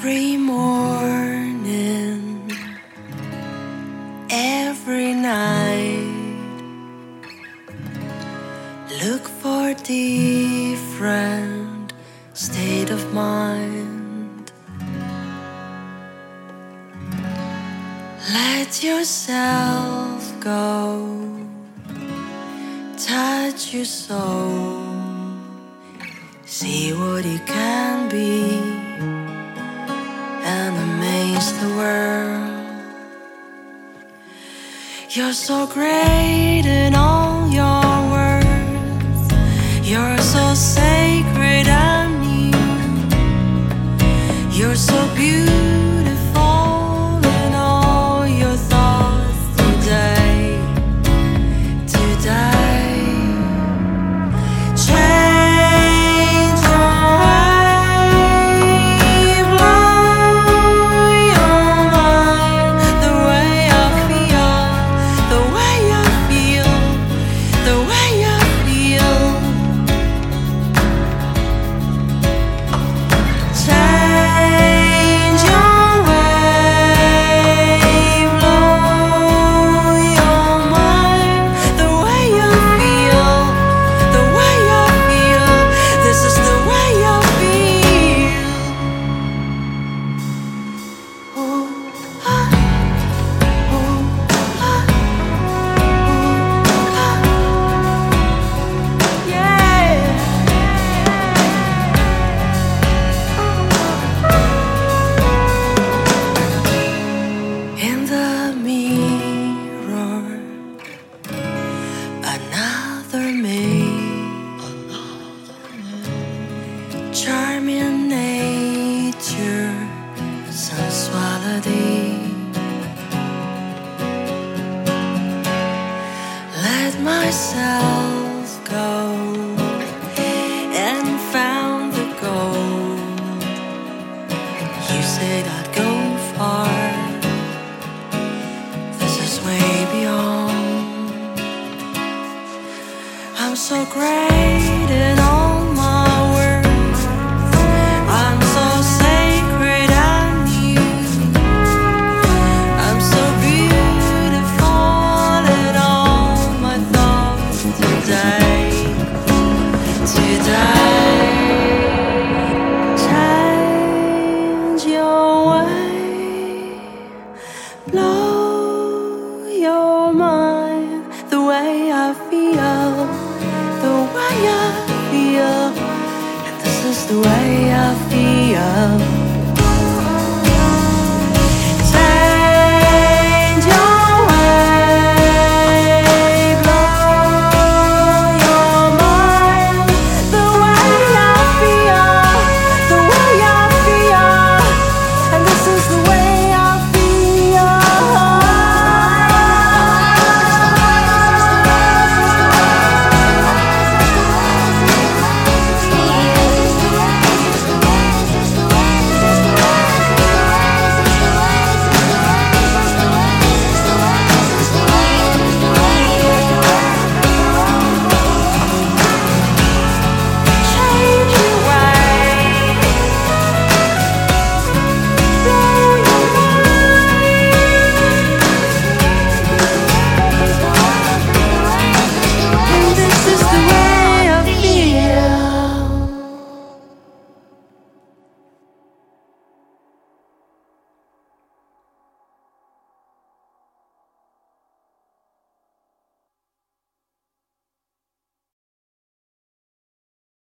Every morning, every night, look for different state of mind. Let yourself go, touch your soul, see what you can be the world. You're so great in all your words. You're so sacred and new. You're so beautiful in all your thoughts today. Today. Myself go and found the gold. You said I'd go far. This is way beyond. I'm so great